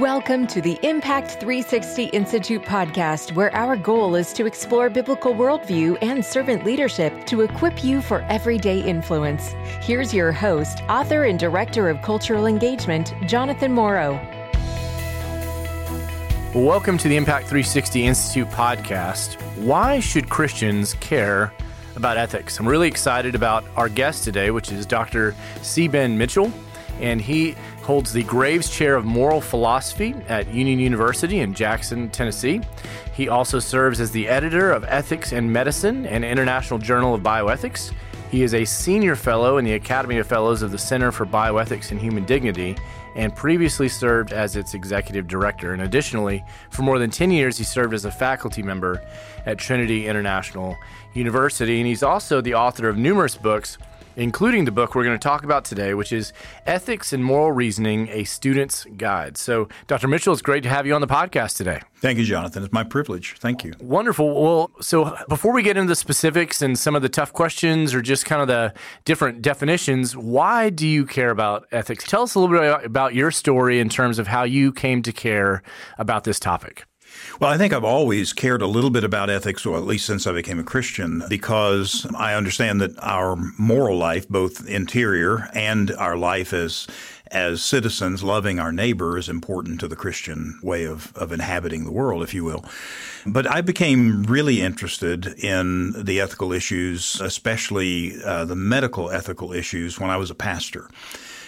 Welcome to the Impact 360 Institute podcast, where our goal is to explore biblical worldview and servant leadership to equip you for everyday influence. Here's your host, author, and director of cultural engagement, Jonathan Morrow. Welcome to the Impact 360 Institute podcast. Why should Christians care about ethics? I'm really excited about our guest today, which is Dr. C. Ben Mitchell, and he holds the Graves Chair of Moral Philosophy at Union University in Jackson, Tennessee. He also serves as the editor of Ethics and Medicine and International Journal of Bioethics. He is a senior fellow in the Academy of Fellows of the Center for Bioethics and Human Dignity and previously served as its executive director. And additionally, for more than 10 years, he served as a faculty member at Trinity International University. And he's also the author of numerous books including the book we're going to talk about today, which is Ethics and Moral Reasoning A Student's Guide. So, Dr. Mitchell, it's great to have you on the podcast today. Thank you, Jonathan. It's my privilege. Thank you. Wonderful. Well, so before we get into the specifics and some of the tough questions or just kind of the different definitions, why do you care about ethics? Tell us a little bit about your story in terms of how you came to care about this topic. Well, I think I've always cared a little bit about ethics, or at least since I became a Christian, because I understand that our moral life, both interior and our life as as citizens, loving our neighbor is important to the Christian way of, of inhabiting the world, if you will. But I became really interested in the ethical issues, especially uh, the medical ethical issues, when I was a pastor.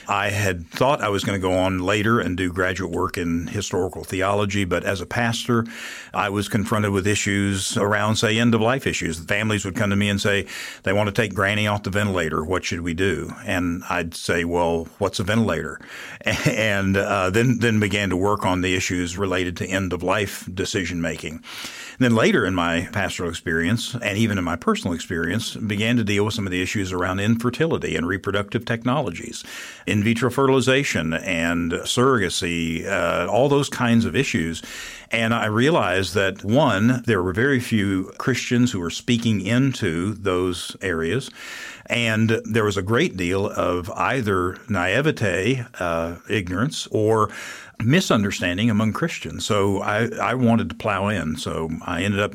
I had thought I was going to go on later and do graduate work in historical theology, but as a pastor, I was confronted with issues around, say, end of life issues. Families would come to me and say, they want to take granny off the ventilator. What should we do? And I'd say, well, what's a ventilator? And uh, then, then began to work on the issues related to end of life decision making. Then later in my pastoral experience, and even in my personal experience, began to deal with some of the issues around infertility and reproductive technologies, in vitro fertilization and surrogacy, uh, all those kinds of issues. And I realized that one, there were very few Christians who were speaking into those areas. And there was a great deal of either naivete, uh, ignorance, or misunderstanding among Christians. So I, I wanted to plow in. So I ended up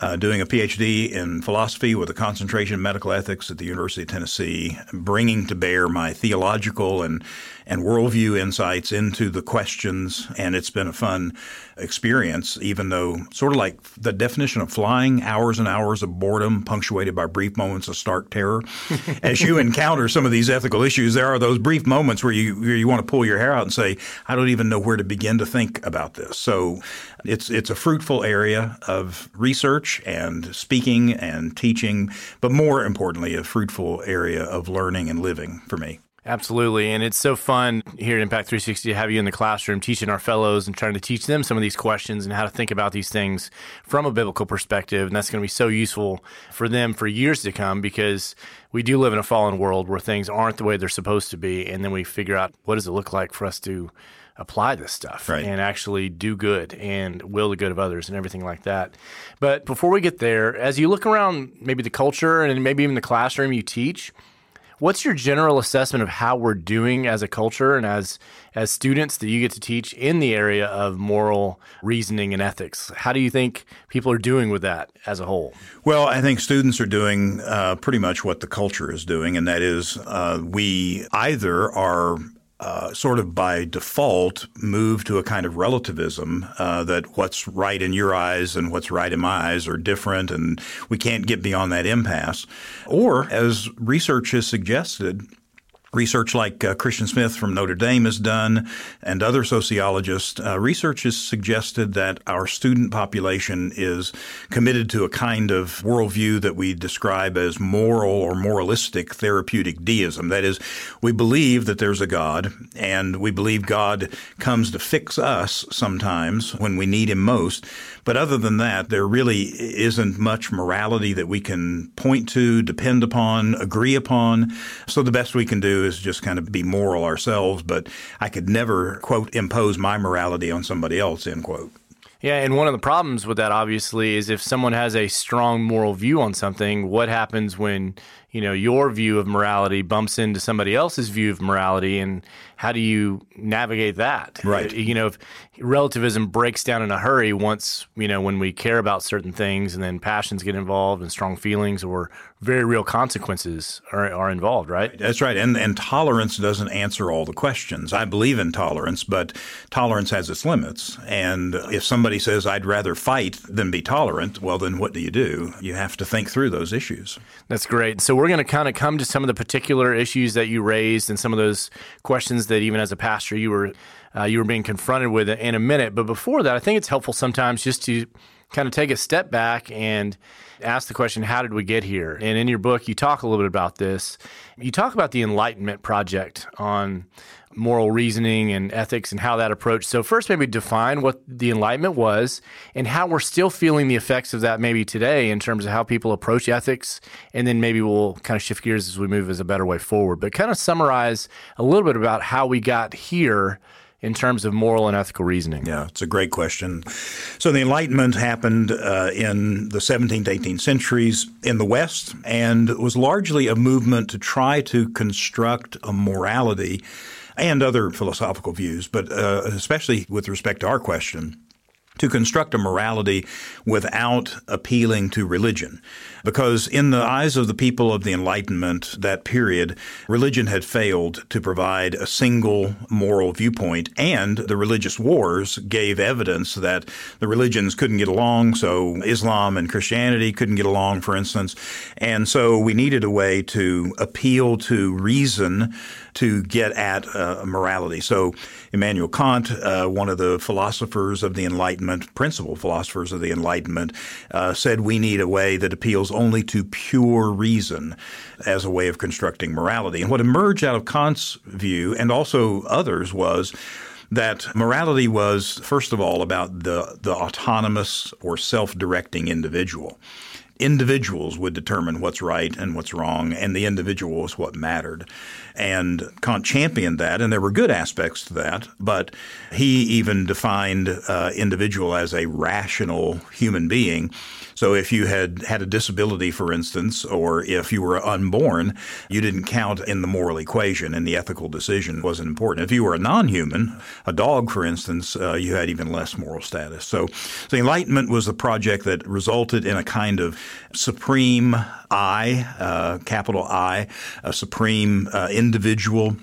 uh, doing a PhD in philosophy with a concentration in medical ethics at the University of Tennessee, bringing to bear my theological and and worldview insights into the questions. And it's been a fun experience, even though sort of like the definition of flying, hours and hours of boredom punctuated by brief moments of stark terror. As you encounter some of these ethical issues, there are those brief moments where you where you want to pull your hair out and say, I don't even know where to begin to think about this. So it's it's a fruitful area of research and speaking and teaching, but more importantly, a fruitful area of learning and living for me. Absolutely. And it's so fun here at Impact 360 to have you in the classroom teaching our fellows and trying to teach them some of these questions and how to think about these things from a biblical perspective. And that's going to be so useful for them for years to come because we do live in a fallen world where things aren't the way they're supposed to be. And then we figure out what does it look like for us to apply this stuff right. and actually do good and will the good of others and everything like that. But before we get there, as you look around maybe the culture and maybe even the classroom you teach, what's your general assessment of how we're doing as a culture and as as students that you get to teach in the area of moral reasoning and ethics? How do you think people are doing with that as a whole? Well, I think students are doing uh, pretty much what the culture is doing, and that is uh, we either are uh, sort of by default move to a kind of relativism uh, that what's right in your eyes and what's right in my eyes are different, and we can't get beyond that impasse. Or, as research has suggested, Research like uh, Christian Smith from Notre Dame has done, and other sociologists, uh, research has suggested that our student population is committed to a kind of worldview that we describe as moral or moralistic therapeutic deism. That is, we believe that there's a God, and we believe God comes to fix us sometimes when we need Him most. But other than that, there really isn't much morality that we can point to, depend upon, agree upon. So the best we can do is just kind of be moral ourselves, but I could never, quote, impose my morality on somebody else, end quote. Yeah, and one of the problems with that, obviously, is if someone has a strong moral view on something, what happens when you know your view of morality bumps into somebody else's view of morality and how do you navigate that? Right. You know if relativism breaks down in a hurry once you know when we care about certain things and then passions get involved and strong feelings or very real consequences are, are involved right? That's right. And and tolerance doesn't answer all the questions. I believe in tolerance but tolerance has its limits. And if somebody says i'd rather fight than be tolerant well then what do you do? You have to think through those issues. That's great. So we're going to kind of come to some of the particular issues that you raised and some of those questions that even as a pastor you were uh, you were being confronted with in a minute. But before that, I think it's helpful sometimes just to kind of take a step back and ask the question, how did we get here? And in your book, you talk a little bit about this. You talk about the Enlightenment Project on moral reasoning and ethics and how that approach. So, first, maybe define what the Enlightenment was and how we're still feeling the effects of that maybe today in terms of how people approach ethics. And then maybe we'll kind of shift gears as we move as a better way forward. But kind of summarize a little bit about how we got here in terms of moral and ethical reasoning? Yeah, it's a great question. So the Enlightenment happened uh, in the 17th, 18th centuries in the West and was largely a movement to try to construct a morality and other philosophical views, but uh, especially with respect to our question to construct a morality without appealing to religion. Because in the eyes of the people of the Enlightenment, that period, religion had failed to provide a single moral viewpoint, and the religious wars gave evidence that the religions couldn't get along. So Islam and Christianity couldn't get along, for instance. And so we needed a way to appeal to reason to get at uh, morality. So Immanuel Kant, uh, one of the philosophers of the Enlightenment, principal philosophers of the Enlightenment, uh, said we need a way that appeals only to pure reason as a way of constructing morality. And what emerged out of Kant's view, and also others, was that morality was, first of all, about the, the autonomous or self directing individual individuals would determine what's right and what's wrong, and the individual was what mattered. And Kant championed that, and there were good aspects to that, but he even defined uh, individual as a rational human being. So if you had had a disability, for instance, or if you were unborn, you didn't count in the moral equation, and the ethical decision wasn't important. If you were a non-human, a dog, for instance, uh, you had even less moral status. So, the Enlightenment was the project that resulted in a kind of supreme I, uh, capital I, a supreme uh, individual.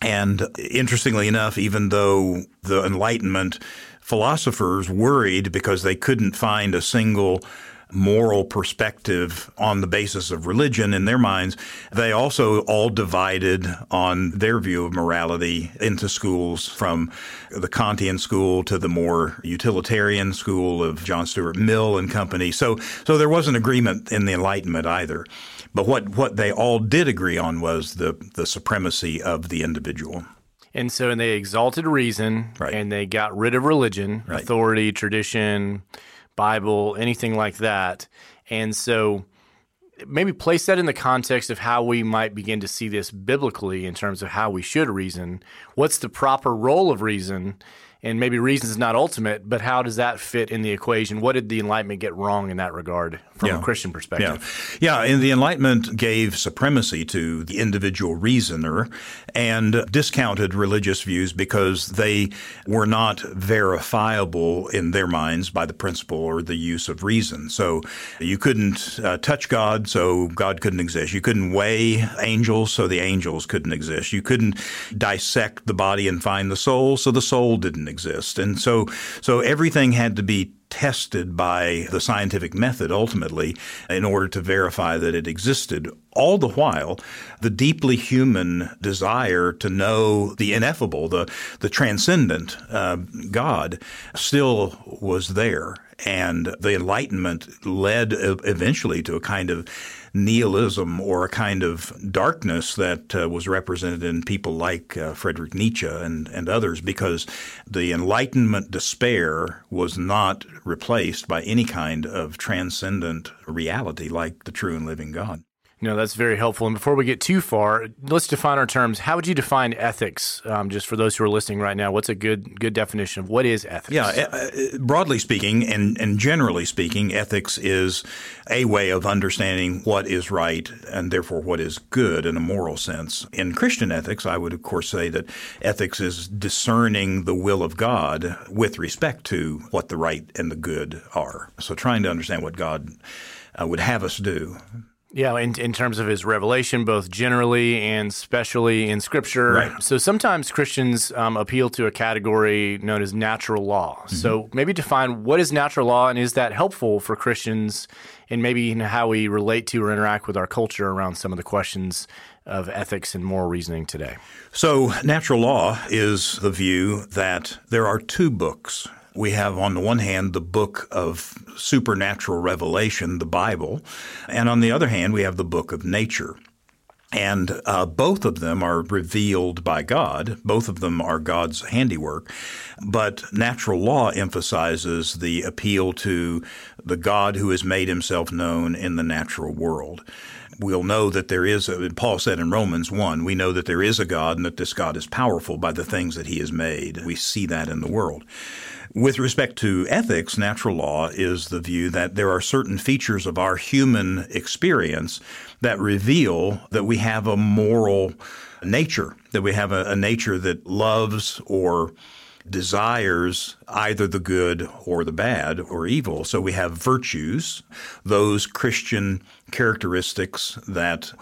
And interestingly enough, even though the Enlightenment philosophers worried because they couldn't find a single moral perspective on the basis of religion in their minds. They also all divided on their view of morality into schools from the Kantian school to the more utilitarian school of John Stuart Mill and company. So, so there wasn't agreement in the Enlightenment either. But what, what they all did agree on was the, the supremacy of the individual. And so and they exalted reason right. and they got rid of religion, right. authority, tradition, Bible, anything like that. And so maybe place that in the context of how we might begin to see this biblically in terms of how we should reason. What's the proper role of reason? And maybe reason is not ultimate, but how does that fit in the equation? What did the Enlightenment get wrong in that regard from yeah. a Christian perspective? Yeah. yeah, and the Enlightenment gave supremacy to the individual reasoner and discounted religious views because they were not verifiable in their minds by the principle or the use of reason. So you couldn't uh, touch God, so God couldn't exist. You couldn't weigh angels, so the angels couldn't exist. You couldn't dissect the body and find the soul, so the soul didn't exist. And so, so everything had to be tested by the scientific method ultimately in order to verify that it existed. All the while, the deeply human desire to know the ineffable, the, the transcendent uh, God, still was there. And the Enlightenment led eventually to a kind of nihilism or a kind of darkness that uh, was represented in people like uh, Friedrich Nietzsche and, and others because the Enlightenment despair was not replaced by any kind of transcendent reality like the true and living God. No, that's very helpful. And before we get too far, let's define our terms. How would you define ethics? Um, just for those who are listening right now, what's a good good definition of what is ethics? Yeah, uh, broadly speaking, and and generally speaking, ethics is a way of understanding what is right and therefore what is good in a moral sense. In Christian ethics, I would of course say that ethics is discerning the will of God with respect to what the right and the good are. So trying to understand what God uh, would have us do. Yeah, in, in terms of his revelation, both generally and specially in Scripture. Right. So sometimes Christians um, appeal to a category known as natural law. Mm-hmm. So maybe define what is natural law and is that helpful for Christians and maybe how we relate to or interact with our culture around some of the questions of ethics and moral reasoning today? So, natural law is the view that there are two books we have, on the one hand, the book of supernatural revelation, the Bible, and on the other hand, we have the book of nature. And uh, both of them are revealed by God. Both of them are God's handiwork. But natural law emphasizes the appeal to the God who has made himself known in the natural world. We'll know that there is, a, Paul said in Romans 1, we know that there is a God and that this God is powerful by the things that he has made. We see that in the world. With respect to ethics, natural law is the view that there are certain features of our human experience that reveal that we have a moral nature, that we have a, a nature that loves or desires either the good or the bad or evil. So we have virtues, those Christian characteristics that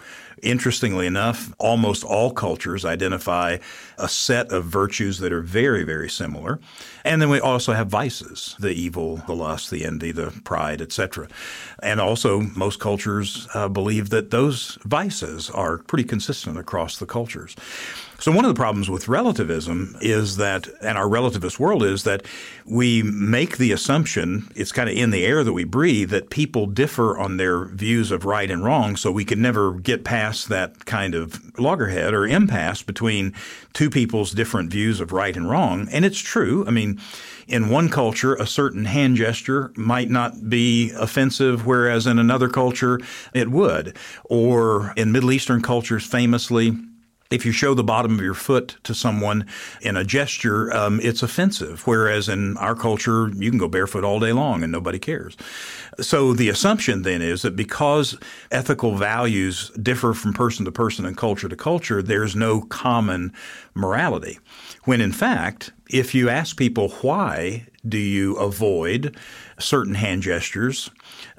Interestingly enough, almost all cultures identify a set of virtues that are very, very similar. And then we also have vices, the evil, the lust, the envy, the pride, etc. And also most cultures uh, believe that those vices are pretty consistent across the cultures. So one of the problems with relativism is that, and our relativist world is that we make the assumption, it's kind of in the air that we breathe, that people differ on their views of right and wrong. So we can never get past that kind of loggerhead or impasse between two people's different views of right and wrong. And it's true. I mean, in one culture, a certain hand gesture might not be offensive, whereas in another culture, it would. Or in Middle Eastern cultures, famously, if you show the bottom of your foot to someone in a gesture, um, it's offensive. Whereas in our culture, you can go barefoot all day long and nobody cares. So the assumption then is that because ethical values differ from person to person and culture to culture, there's no common morality. When in fact, if you ask people why do you avoid certain hand gestures,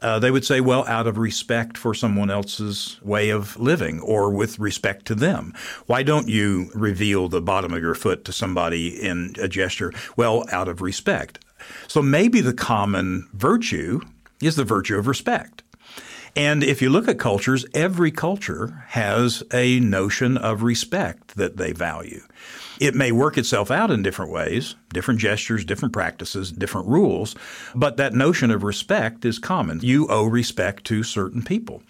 uh, they would say, well, out of respect for someone else's way of living or with respect to them. Why don't you reveal the bottom of your foot to somebody in a gesture? Well, out of respect. So maybe the common virtue is the virtue of respect. And if you look at cultures, every culture has a notion of respect that they value. It may work itself out in different ways, different gestures, different practices, different rules, but that notion of respect is common. You owe respect to certain people.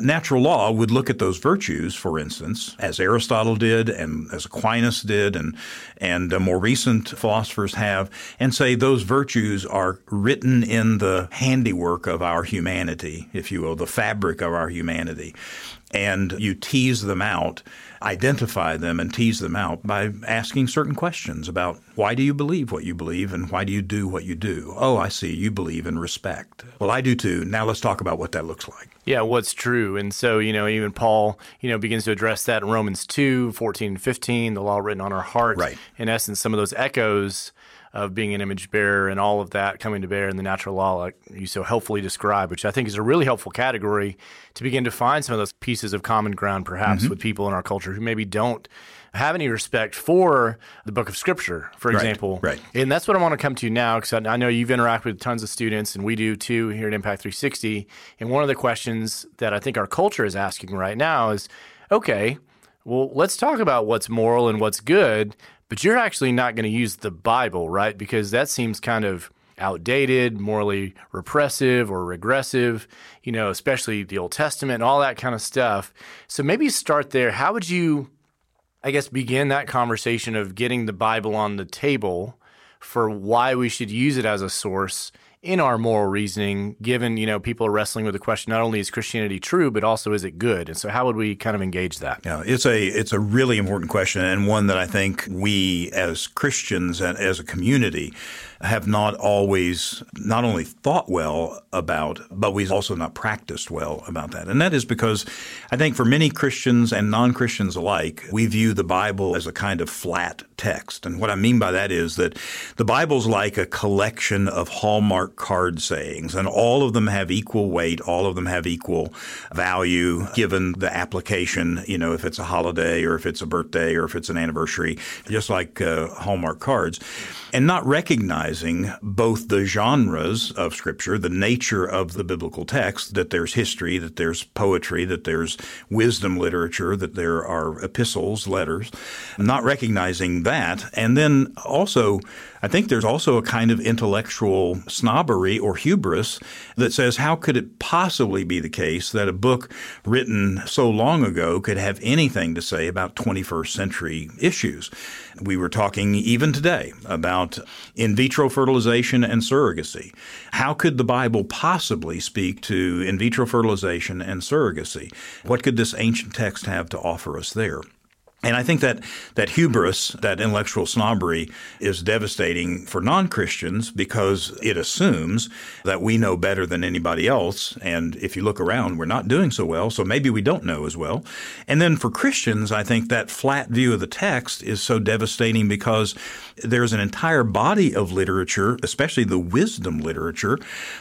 Natural law would look at those virtues, for instance, as Aristotle did and as Aquinas did and, and more recent philosophers have, and say those virtues are written in the handiwork of our humanity, if you will, the fabric of our humanity. And you tease them out identify them and tease them out by asking certain questions about why do you believe what you believe and why do you do what you do? Oh, I see. You believe in respect. Well, I do too. Now let's talk about what that looks like. Yeah, what's true. And so, you know, even Paul, you know, begins to address that in Romans 2, 14 and 15, the law written on our heart. Right. In essence, some of those echoes of being an image bearer and all of that coming to bear in the natural law, like you so helpfully describe, which I think is a really helpful category to begin to find some of those pieces of common ground, perhaps, mm-hmm. with people in our culture who maybe don't have any respect for the book of scripture, for example. Right. And that's what I want to come to now because I, I know you've interacted with tons of students, and we do too here at Impact 360. And one of the questions that I think our culture is asking right now is okay, well, let's talk about what's moral and what's good, but you're actually not going to use the Bible, right? Because that seems kind of outdated, morally repressive or regressive, you know, especially the Old Testament and all that kind of stuff. So maybe start there. How would you, I guess, begin that conversation of getting the Bible on the table for why we should use it as a source in our moral reasoning, given, you know, people are wrestling with the question not only is Christianity true, but also is it good? And so how would we kind of engage that? Yeah, it's a it's a really important question and one that I think we as Christians and as a community have not always not only thought well about, but we've also not practiced well about that. And that is because I think for many Christians and non Christians alike, we view the Bible as a kind of flat text. And what I mean by that is that the Bible's like a collection of Hallmark card sayings, and all of them have equal weight, all of them have equal value given the application, you know, if it's a holiday or if it's a birthday or if it's an anniversary, just like uh, Hallmark cards and not both the genres of Scripture, the nature of the biblical text, that there's history, that there's poetry, that there's wisdom literature, that there are epistles, letters, not recognizing that. And then also, I think there's also a kind of intellectual snobbery or hubris that says, how could it possibly be the case that a book written so long ago could have anything to say about 21st century issues? We were talking even today about in vitro fertilization and surrogacy. How could the Bible possibly speak to in vitro fertilization and surrogacy? What could this ancient text have to offer us there? And I think that that hubris, that intellectual snobbery, is devastating for non Christians because it assumes that we know better than anybody else. And if you look around, we're not doing so well, so maybe we don't know as well. And then for Christians, I think that flat view of the text is so devastating because there's an entire body of literature, especially the wisdom literature,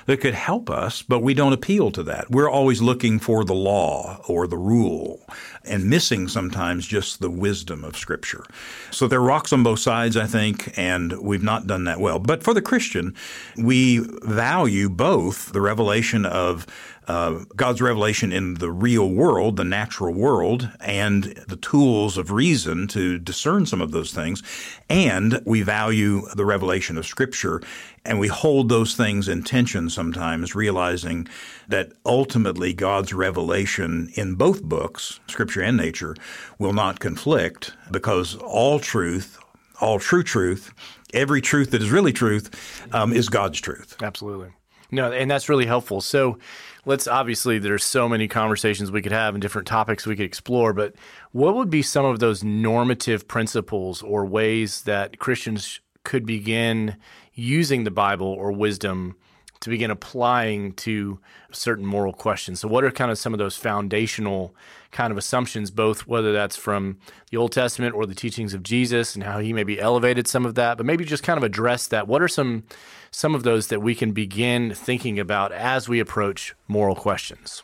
that could help us, but we don't appeal to that. We're always looking for the law or the rule and missing sometimes just the wisdom of Scripture. So there are rocks on both sides, I think, and we've not done that well. But for the Christian, we value both the revelation of uh, God's revelation in the real world, the natural world, and the tools of reason to discern some of those things. And we value the revelation of Scripture, and we hold those things in tension sometimes, realizing that ultimately God's revelation in both books, Scripture and nature, will not conflict because all truth, all true truth, every truth that is really truth, um, is God's truth. Absolutely. No, and that's really helpful. So, let's obviously there's so many conversations we could have and different topics we could explore, but what would be some of those normative principles or ways that Christians could begin using the Bible or wisdom to begin applying to certain moral questions. So, what are kind of some of those foundational kind of assumptions, both whether that's from the Old Testament or the teachings of Jesus and how he maybe elevated some of that, but maybe just kind of address that. What are some some of those that we can begin thinking about as we approach moral questions?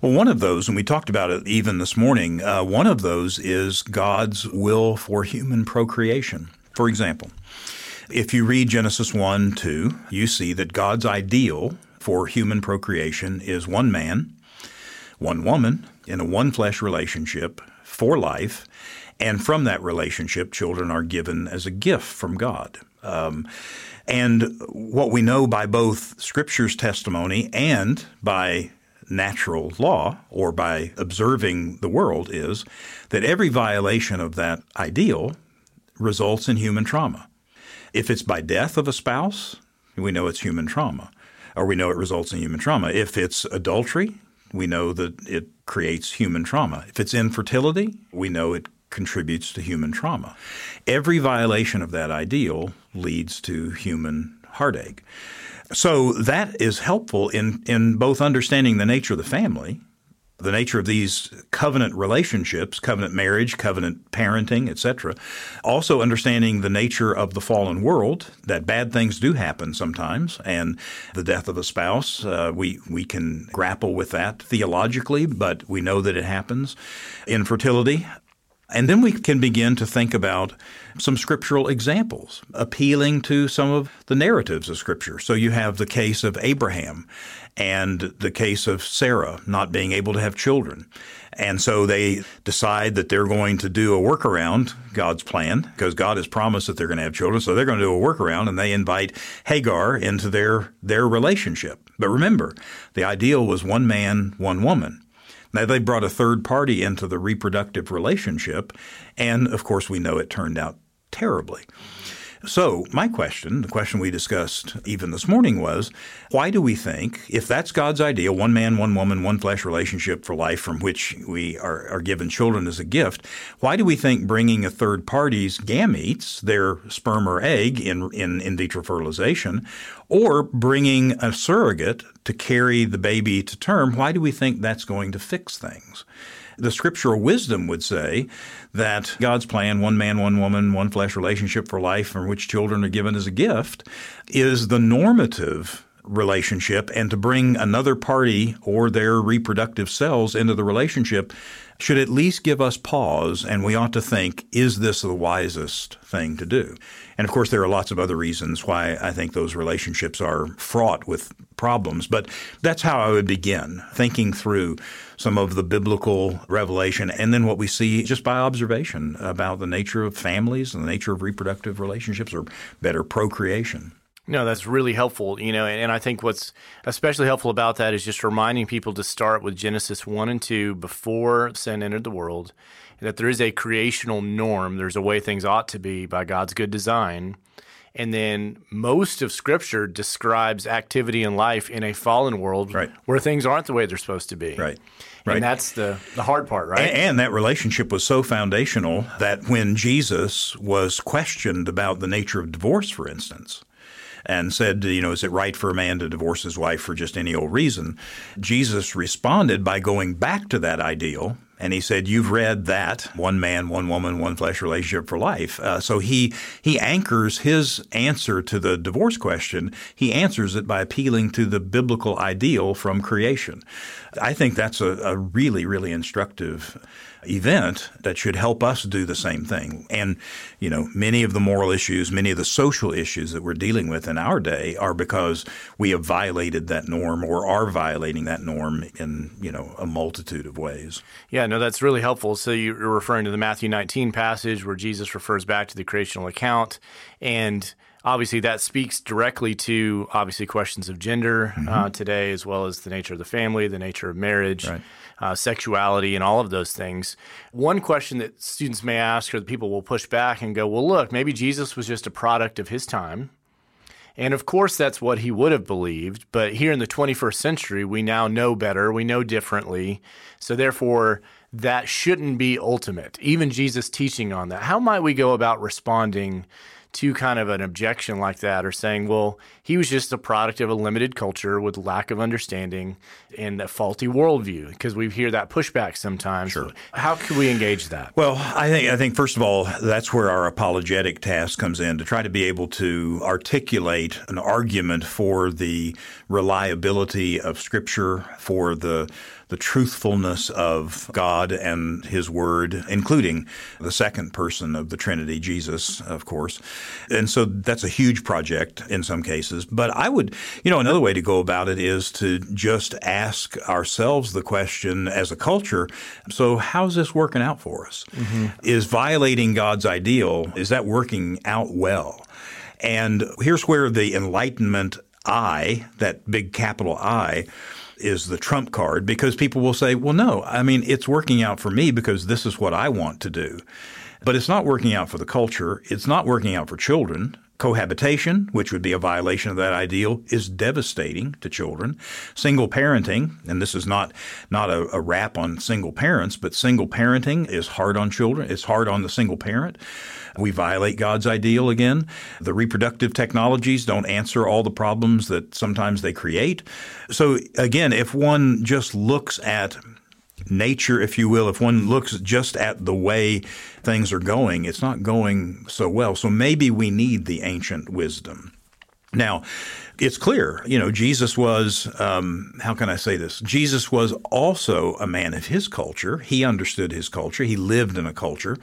Well, one of those, and we talked about it even this morning, uh, one of those is God's will for human procreation. For example, if you read Genesis 1 2, you see that God's ideal for human procreation is one man, one woman, in a one flesh relationship for life. And from that relationship, children are given as a gift from God. Um, and what we know by both Scripture's testimony and by natural law or by observing the world is that every violation of that ideal results in human trauma. If it's by death of a spouse, we know it's human trauma, or we know it results in human trauma. If it's adultery, we know that it creates human trauma. If it's infertility, we know it contributes to human trauma. Every violation of that ideal leads to human heartache. So that is helpful in, in both understanding the nature of the family the nature of these covenant relationships, covenant marriage, covenant parenting, etc. Also understanding the nature of the fallen world, that bad things do happen sometimes, and the death of a spouse, uh, we we can grapple with that theologically, but we know that it happens. Infertility, and then we can begin to think about some scriptural examples, appealing to some of the narratives of Scripture. So you have the case of Abraham and the case of Sarah not being able to have children. And so they decide that they're going to do a workaround God's plan because God has promised that they're going to have children. So they're going to do a workaround and they invite Hagar into their, their relationship. But remember, the ideal was one man, one woman. Now, they brought a third party into the reproductive relationship, and of course, we know it turned out terribly. So, my question, the question we discussed even this morning was why do we think, if that's God's idea, one man, one woman, one flesh relationship for life from which we are, are given children as a gift, why do we think bringing a third party's gametes, their sperm or egg in, in in vitro fertilization, or bringing a surrogate to carry the baby to term, why do we think that's going to fix things? The scriptural wisdom would say that God's plan, one man, one woman, one flesh relationship for life, from which children are given as a gift, is the normative relationship, and to bring another party or their reproductive cells into the relationship should at least give us pause, and we ought to think, is this the wisest thing to do? And of course, there are lots of other reasons why I think those relationships are fraught with problems, but that's how I would begin, thinking through some of the biblical revelation and then what we see just by observation about the nature of families and the nature of reproductive relationships or better procreation. No, that's really helpful. You know, and, and, I think what's especially helpful about that is just reminding people to start with Genesis 1 and 2 before sin entered the world, that there is a creational norm. There's a way things ought to be by God's good design. And then most of Scripture describes activity in life in a fallen world right. where things aren't the way they're supposed to be. Right. Right. And that's the, the hard part, right? And, and, that relationship was so foundational that when Jesus was questioned about the nature of divorce, for instance, and said, you know, is it right for a man to divorce his wife for just any old reason? Jesus responded by going back to that ideal and he said, "You've read that one man, one woman, one flesh relationship for life." Uh, so he he anchors his answer to the divorce question. He answers it by appealing to the biblical ideal from creation. I think that's a, a really really instructive event that should help us do the same thing. And, you know, many of the moral issues, many of the social issues that we're dealing with in our day are because we have violated that norm or are violating that norm in, you know, a multitude of ways. Yeah, no, that's really helpful. So you're referring to the Matthew 19 passage where Jesus refers back to the creational account and obviously that speaks directly to obviously questions of gender mm-hmm. uh, today as well as the nature of the family the nature of marriage right uh, sexuality, and all of those things. One question that students may ask, or that people will push back and go, well, look, maybe Jesus was just a product of his time. And of course, that's what he would have believed. But here in the 21st century, we now know better, we know differently. So therefore, that shouldn't be ultimate. Even Jesus teaching on that. How might we go about responding to kind of an objection like that or saying, well, he was just a product of a limited culture with lack of understanding and a faulty worldview because we hear that pushback sometimes. Sure. How can we engage that? Well, I think I think first of all, that's where our apologetic task comes in to try to be able to articulate an argument for the reliability of Scripture, for the the truthfulness of God and His Word, including the second person of the Trinity, Jesus, of course. And so that's a huge project in some cases. But I would, you know, another way to go about it is to just ask ourselves the question as a culture so, how's this working out for us? Mm-hmm. Is violating God's ideal, is that working out well? And here's where the Enlightenment I, that big capital I, is the trump card because people will say, well, no, I mean, it's working out for me because this is what I want to do. But it's not working out for the culture. It's not working out for children. Cohabitation, which would be a violation of that ideal, is devastating to children. Single parenting, and this is not not a, a rap on single parents, but single parenting is hard on children. It's hard on the single parent. We violate God's ideal again. The reproductive technologies don't answer all the problems that sometimes they create. So again, if one just looks at nature, if you will, if one looks just at the way things are going, it's not going so well. So maybe we need the ancient wisdom. Now, it's clear, you know, Jesus was, um, how can I say this? Jesus was also a man of his culture. He understood his culture. He lived in a culture.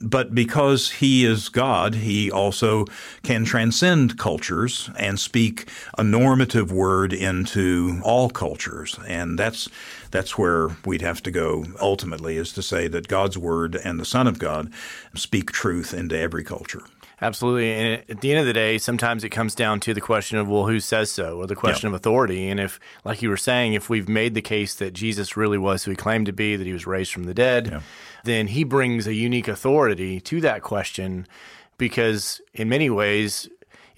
But because he is God, he also can transcend cultures and speak a normative word into all cultures. And that's, that's where we'd have to go ultimately, is to say that God's word and the Son of God speak truth into every culture. Absolutely. And at the end of the day, sometimes it comes down to the question of, well, who says so, or the question yep. of authority. And if, like you were saying, if we've made the case that Jesus really was who he claimed to be, that he was raised from the dead, then he brings a unique authority to that question because in many ways,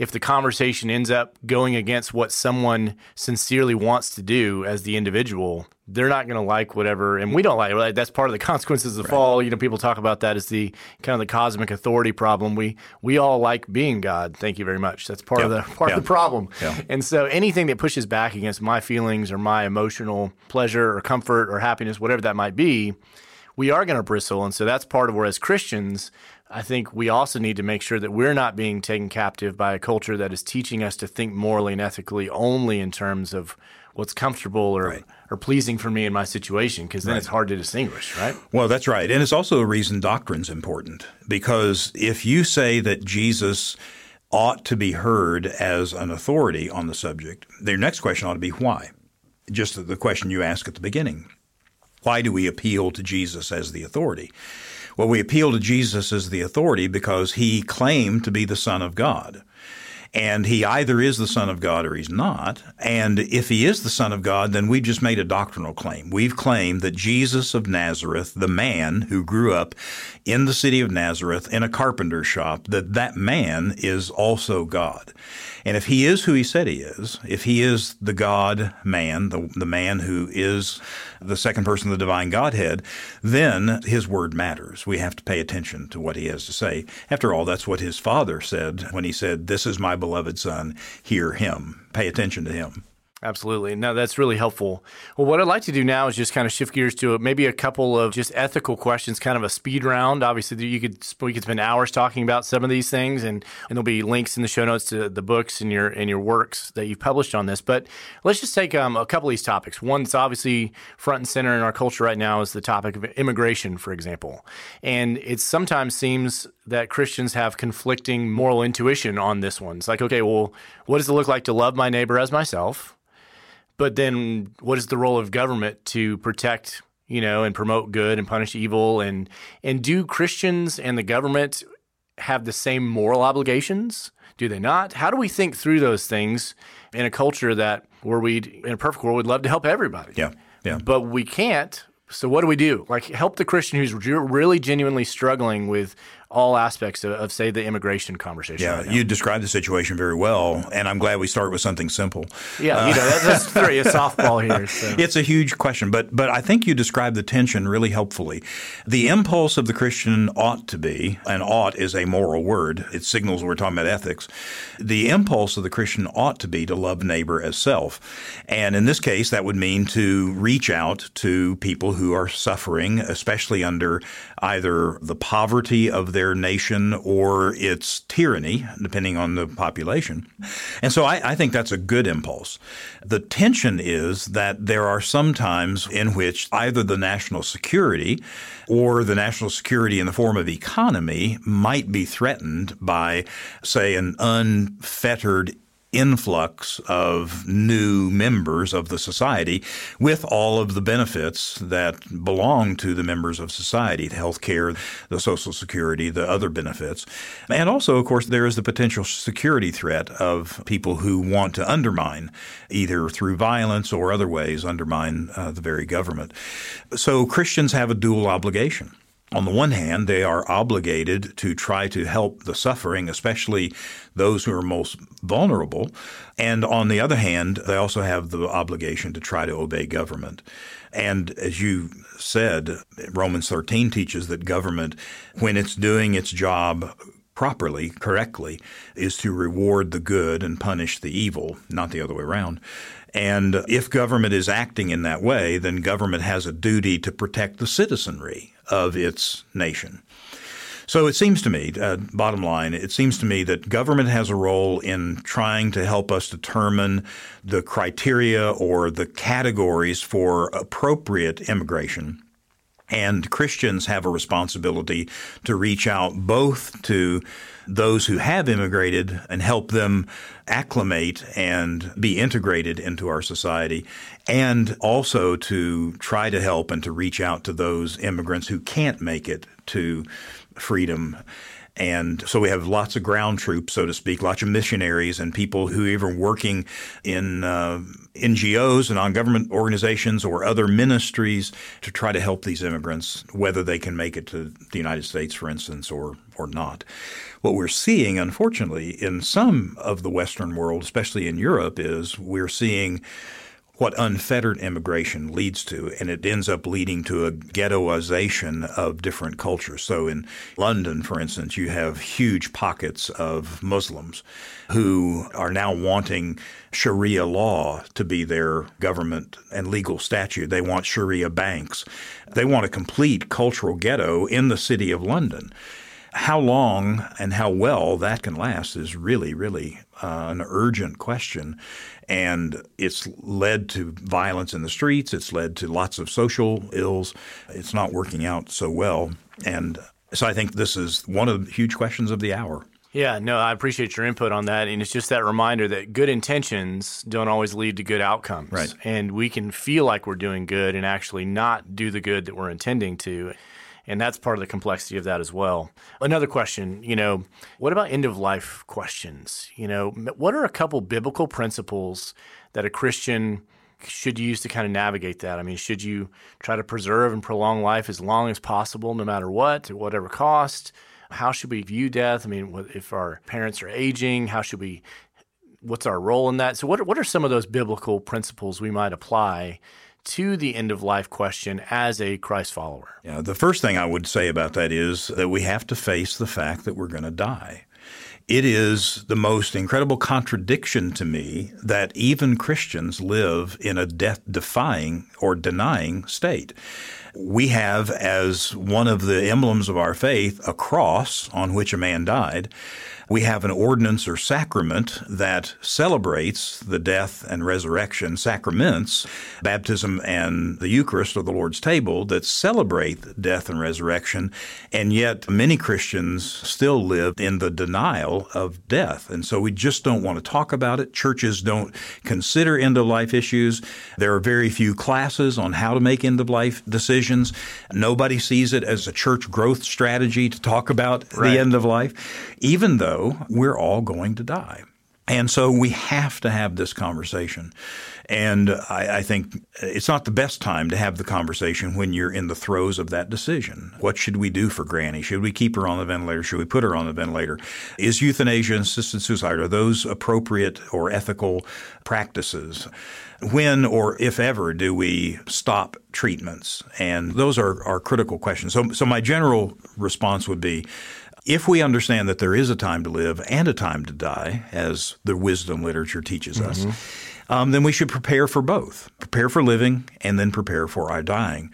if the conversation ends up going against what someone sincerely wants to do as the individual, they're not going to like whatever, and we don't like it. That's part of the consequences of the right. fall. You know, people talk about that as the kind of the cosmic authority problem. We we all like being God. Thank you very much. That's part of the part of the problem. And so anything that pushes back against my feelings or my emotional pleasure or comfort or happiness, whatever that might be, we are going to bristle. And so that's part of where, as Christians, I think we also need to make sure that we're not being taken captive by a culture that is teaching us to think morally and ethically only in terms of what's comfortable or, right. or pleasing for me in my situation, because then right. it's hard to distinguish, right? Well, that's right. And it's also a reason doctrine's important, because if you say that Jesus ought to be heard as an authority on the subject, their next question ought to be why? Just the question you asked at the beginning. Why do we appeal to Jesus as the authority? Well, we appeal to Jesus as the authority because he claimed to be the Son of God. And he either is the Son of God or he's not. And if he is the Son of God, then we've just made a doctrinal claim. We've claimed that Jesus of Nazareth, the man who grew up in the city of Nazareth in a carpenter shop, that that man is also God. And if he is who he said he is, if he is the God man, the, the man who is the second person of the divine Godhead, then his word matters. We have to pay attention to what he has to say. After all, that's what his father said when he said, This is my beloved son, hear him. Pay attention to him. Absolutely. No, that's really helpful. Well, what I'd like to do now is just kind of shift gears to maybe a couple of just ethical questions, kind of a speed round. Obviously, you could we could spend hours talking about some of these things, and, and there'll be links in the show notes to the books and your and your works that you've published on this. But let's just take um, a couple of these topics. One that's obviously front and center in our culture right now is the topic of immigration, for example, and it sometimes seems that Christians have conflicting moral intuition on this one. It's like, okay, well, what does it look like to love my neighbor as myself? But then, what is the role of government to protect, you know, and promote good and punish evil? And and do Christians and the government have the same moral obligations? Do they not? How do we think through those things in a culture that where we, in a perfect world, would love to help everybody? Yeah, yeah. But we can't. So what do we do? Like help the Christian who's really genuinely struggling with all aspects of, of, say, the immigration conversation. Yeah, right you described the situation very well, and I'm glad we start with something simple. Yeah, uh, you know, that's, that's three, a softball here. So. It's a huge question, but but I think you described the tension really helpfully. The impulse of the Christian ought to be, and ought is a moral word. It signals we're talking about ethics. The impulse of the Christian ought to be to love neighbor as self, and in this case, that would mean to reach out to people who are suffering, especially under either the poverty of their nation or its tyranny, depending on the population. And so I, I think that's a good impulse. The tension is that there are some times in which either the national security or the national security in the form of economy might be threatened by, say, an unfettered influx of new members of the society with all of the benefits that belong to the members of society the health care, the social security, the other benefits. And also, of course, there is the potential security threat of people who want to undermine, either through violence or other ways, undermine uh, the very government. So Christians have a dual obligation. On the one hand, they are obligated to try to help the suffering, especially those who are most vulnerable. And on the other hand, they also have the obligation to try to obey government. And as you said, Romans 13 teaches that government, when it's doing its job properly, correctly, is to reward the good and punish the evil, not the other way around. And if government is acting in that way, then government has a duty to protect the citizenry of its nation. So it seems to me, uh, bottom line, it seems to me that government has a role in trying to help us determine the criteria or the categories for appropriate immigration. And Christians have a responsibility to reach out both to those who have immigrated and help them acclimate and be integrated into our society, and also to try to help and to reach out to those immigrants who can't make it to freedom. And so we have lots of ground troops, so to speak, lots of missionaries and people who are even working in uh, NGOs and on government organizations or other ministries to try to help these immigrants, whether they can make it to the United States, for instance, or or not. What we're seeing, unfortunately, in some of the Western world, especially in Europe, is we're seeing what unfettered immigration leads to, and it ends up leading to a ghettoization of different cultures. So in London, for instance, you have huge pockets of Muslims who are now wanting Sharia law to be their government and legal statute. They want Sharia banks. They want a complete cultural ghetto in the city of London. How long and how well that can last is really, really uh, an urgent question. And it's led to violence in the streets. It's led to lots of social ills. It's not working out so well. And so I think this is one of the huge questions of the hour. Yeah, no, I appreciate your input on that. And it's just that reminder that good intentions don't always lead to good outcomes. Right. And we can feel like we're doing good and actually not do the good that we're intending to. And that's part of the complexity of that as well. Another question, you know, what about end of life questions? You know, what are a couple biblical principles that a Christian should use to kind of navigate that? I mean, should you try to preserve and prolong life as long as possible, no matter what, at whatever cost? How should we view death? I mean, if our parents are aging, how should we? What's our role in that? So, what what are some of those biblical principles we might apply to the end of life question as a Christ follower? Yeah, the first thing I would say about that is that we have to face the fact that we're going to die. It is the most incredible contradiction to me that even Christians live in a death defying or denying state. We have as one of the emblems of our faith a cross on which a man died we have an ordinance or sacrament that celebrates the death and resurrection sacraments, baptism and the Eucharist or the Lord's table that celebrate death and resurrection. And yet many Christians still live in the denial of death. And so we just don't want to talk about it. Churches don't consider end of life issues. There are very few classes on how to make end of life decisions. Nobody sees it as a church growth strategy to talk about right. the end of life, even though we're all going to die. And so we have to have this conversation. And I, I, think it's not the best time to have the conversation when you're in the throes of that decision. What should we do for Granny? Should we keep her on the ventilator? Should we put her on the ventilator? Is euthanasia and assisted suicide, are those appropriate or ethical practices? When or if ever do we stop treatments? And those are, are critical questions. So, so my general response would be if we understand that there is a time to live and a time to die, as the wisdom literature teaches mm-hmm. us, um, then we should prepare for both prepare for living and then prepare for our dying.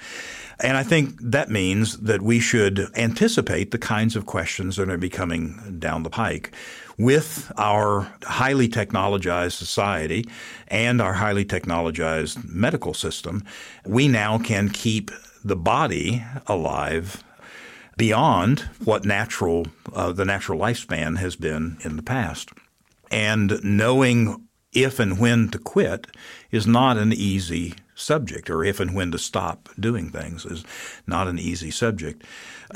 And I think that means that we should anticipate the kinds of questions that are be coming down the pike. With our highly technologized society and our highly technologized medical system, we now can keep the body alive beyond what natural uh, the natural lifespan has been in the past. And knowing if and when to quit is not an easy subject, or if and when to stop doing things is not an easy subject.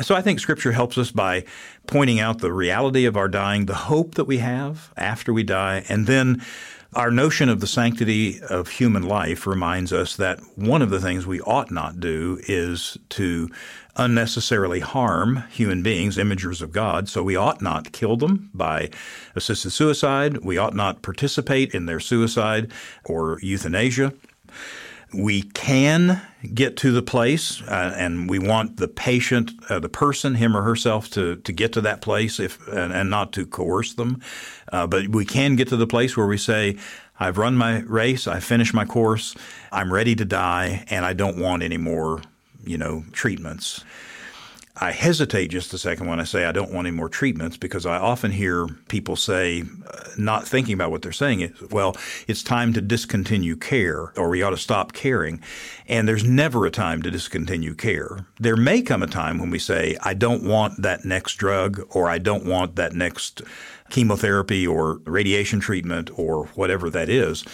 So I think Scripture helps us by pointing out the reality of our dying, the hope that we have after we die, and then our notion of the sanctity of human life reminds us that one of the things we ought not do is to unnecessarily harm human beings, imagers of God. So we ought not kill them by assisted suicide. We ought not participate in their suicide or euthanasia. We can get to the place, uh, and we want the patient, uh, the person, him or herself, to, to get to that place if and, and not to coerce them. Uh, but we can get to the place where we say, I've run my race, I've finished my course, I'm ready to die, and I don't want any more, you know, treatments. I hesitate just a second when I say I don't want any more treatments because I often hear people say, uh, not thinking about what they're saying, well, it's time to discontinue care or we ought to stop caring. And there's never a time to discontinue care. There may come a time when we say, I don't want that next drug or I don't want that next chemotherapy or radiation treatment or whatever that is.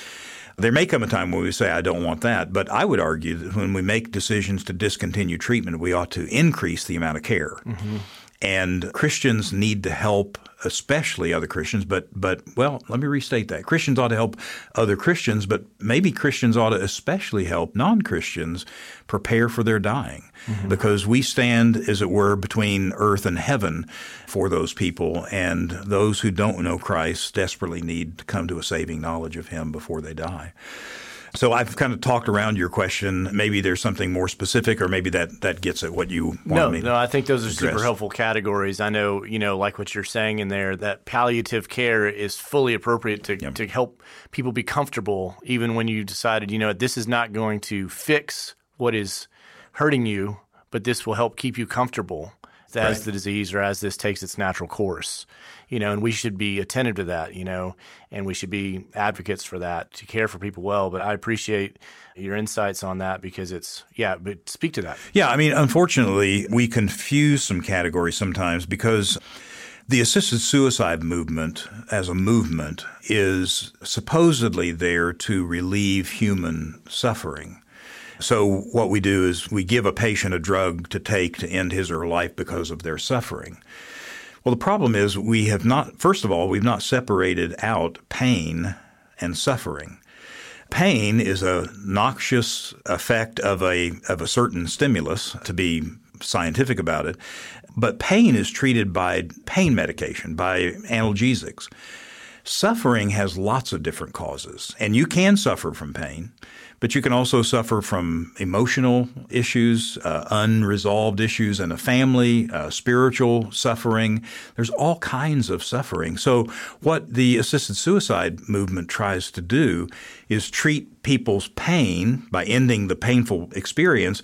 There may come a time when we say, I don't want that, but I would argue that when we make decisions to discontinue treatment, we ought to increase the amount of care. Mm-hmm. And Christians need to help especially other Christians, but but well, let me restate that. Christians ought to help other Christians, but maybe Christians ought to especially help non-Christians prepare for their dying. Mm-hmm. Because we stand as it were between earth and heaven for those people and those who don't know Christ desperately need to come to a saving knowledge of him before they die. So I've kind of talked around your question. Maybe there's something more specific, or maybe that that gets at what you want no, me. No, I think those are address. super helpful categories. I know, you know, like what you're saying in there, that palliative care is fully appropriate to yep. to help people be comfortable, even when you decided, you know, this is not going to fix what is hurting you, but this will help keep you comfortable as right. the disease or as this takes its natural course you know, and we should be attentive to that, you know, and we should be advocates for that to care for people well. But I appreciate your insights on that because it's yeah, but speak to that. Yeah, I mean, unfortunately, we confuse some categories sometimes because the assisted suicide movement as a movement is supposedly there to relieve human suffering. So what we do is we give a patient a drug to take to end his or her life because of their suffering. Well, the problem is we have not, first of all, we've not separated out pain and suffering. Pain is a noxious effect of a, of a certain stimulus, to be scientific about it. But pain is treated by pain medication, by analgesics. Suffering has lots of different causes, and you can suffer from pain. But you can also suffer from emotional issues, uh, unresolved issues in a family, uh, spiritual suffering. There's all kinds of suffering. So, what the assisted suicide movement tries to do is treat people's pain by ending the painful experience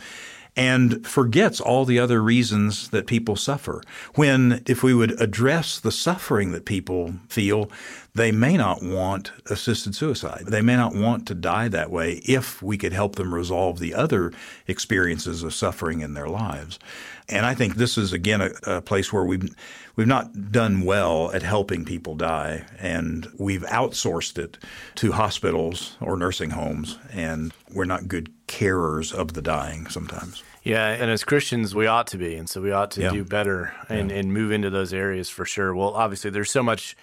and forgets all the other reasons that people suffer. When, if we would address the suffering that people feel, they may not want assisted suicide. They may not want to die that way if we could help them resolve the other experiences of suffering in their lives. And I think this is again a, a, place where we've we've not done well at helping people die, and we've outsourced it to hospitals or nursing homes, and we're not good carers of the dying sometimes. Yeah, and as Christians, we ought to be, and so we ought to yeah. do better and, yeah. and move into those areas for sure. Well, obviously, there's so much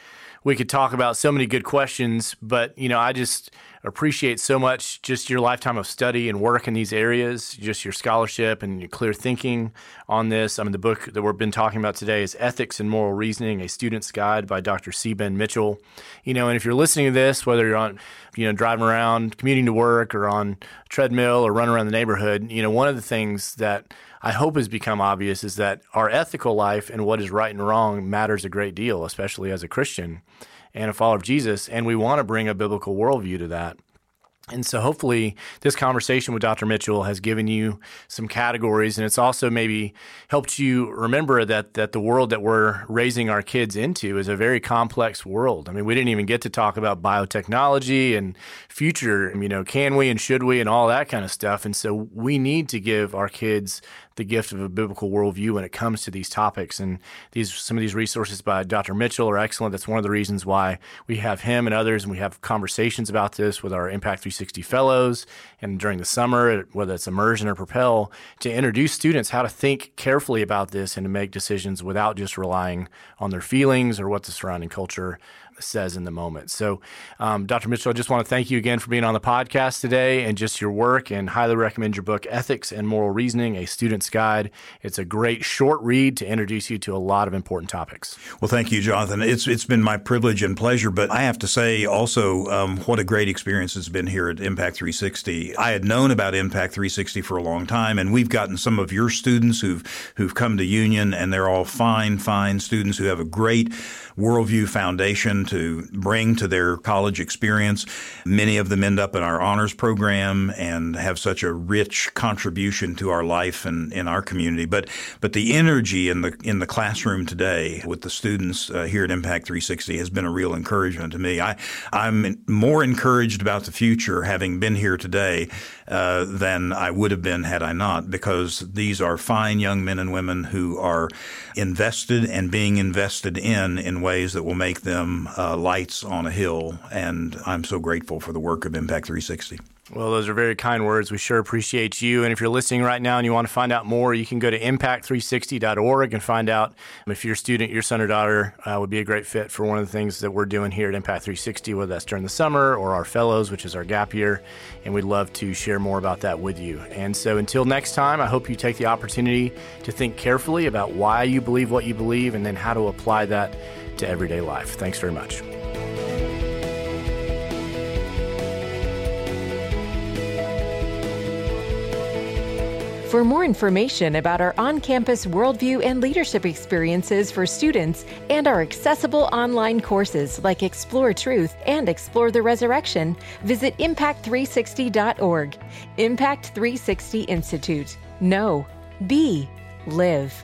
we could talk about, so many good questions, but you know, I just appreciate so much just your lifetime of study and work in these areas, just your scholarship and your clear thinking on this. I mean, the book that we've been talking about today is Ethics and Moral Reasoning: A Student's Guide by Dr. C. Ben Mitchell. You know, and if you're listening to this, whether you're on, you know, driving around, commuting to work, or on treadmill, or running around the neighborhood, you know, one of the things that I hope has become obvious is that our ethical life and what is right and wrong matters a great deal, especially as a Christian and a follower of Jesus. And we want to bring a biblical worldview to that. And so hopefully this conversation with Dr. Mitchell has given you some categories and it's also maybe helped you remember that that the world that we're raising our kids into is a very complex world. I mean, we didn't even get to talk about biotechnology and future, you know, can we and should we and all that kind of stuff. And so we need to give our kids the gift of a biblical worldview when it comes to these topics. And these some of these resources by Dr. Mitchell are excellent. That's one of the reasons why we have him and others, and we have conversations about this with our Impact 360 fellows and during the summer, whether it's immersion or propel, to introduce students how to think carefully about this and to make decisions without just relying on their feelings or what the surrounding culture says in the moment. So, um, Dr. Mitchell, I just want to thank you again for being on the podcast today and just your work and highly recommend your book, Ethics and Moral Reasoning, A Student's Guide. It's a great short read to introduce you to a lot of important topics. Well, thank you, Jonathan. It's, it's been my privilege and pleasure, but I have to say also um, what a great experience it's been here at Impact 360. I had known about Impact 360 for a long time, and we've gotten some of your students who've, who've come to Union, and they're all fine, fine students who have a great worldview foundation to bring to their college experience. Many of them end up in our honors program and have such a rich contribution to our life and in our community. But but the energy in the in the classroom today with the students uh, here at Impact 360 has been a real encouragement to me. I I'm more encouraged about the future having been here today uh, than I would have been had I not, because these are fine young men and women who are invested and being invested in in ways that will make them uh, lights on a hill. And I'm so grateful for the work of Impact 360. Well, those are very kind words. We sure appreciate you. And if you're listening right now and you want to find out more, you can go to impact360.org and find out if your student, your son or daughter uh, would be a great fit for one of the things that we're doing here at Impact 360, whether that's during the summer or our fellows, which is our gap year. And we'd love to share more about that with you. And so until next time, I hope you take the opportunity to think carefully about why you believe what you believe and then how to apply that to everyday life. Thanks very much. For more information about our on campus worldview and leadership experiences for students and our accessible online courses like Explore Truth and Explore the Resurrection, visit impact360.org. Impact 360 Institute. Know, be, live.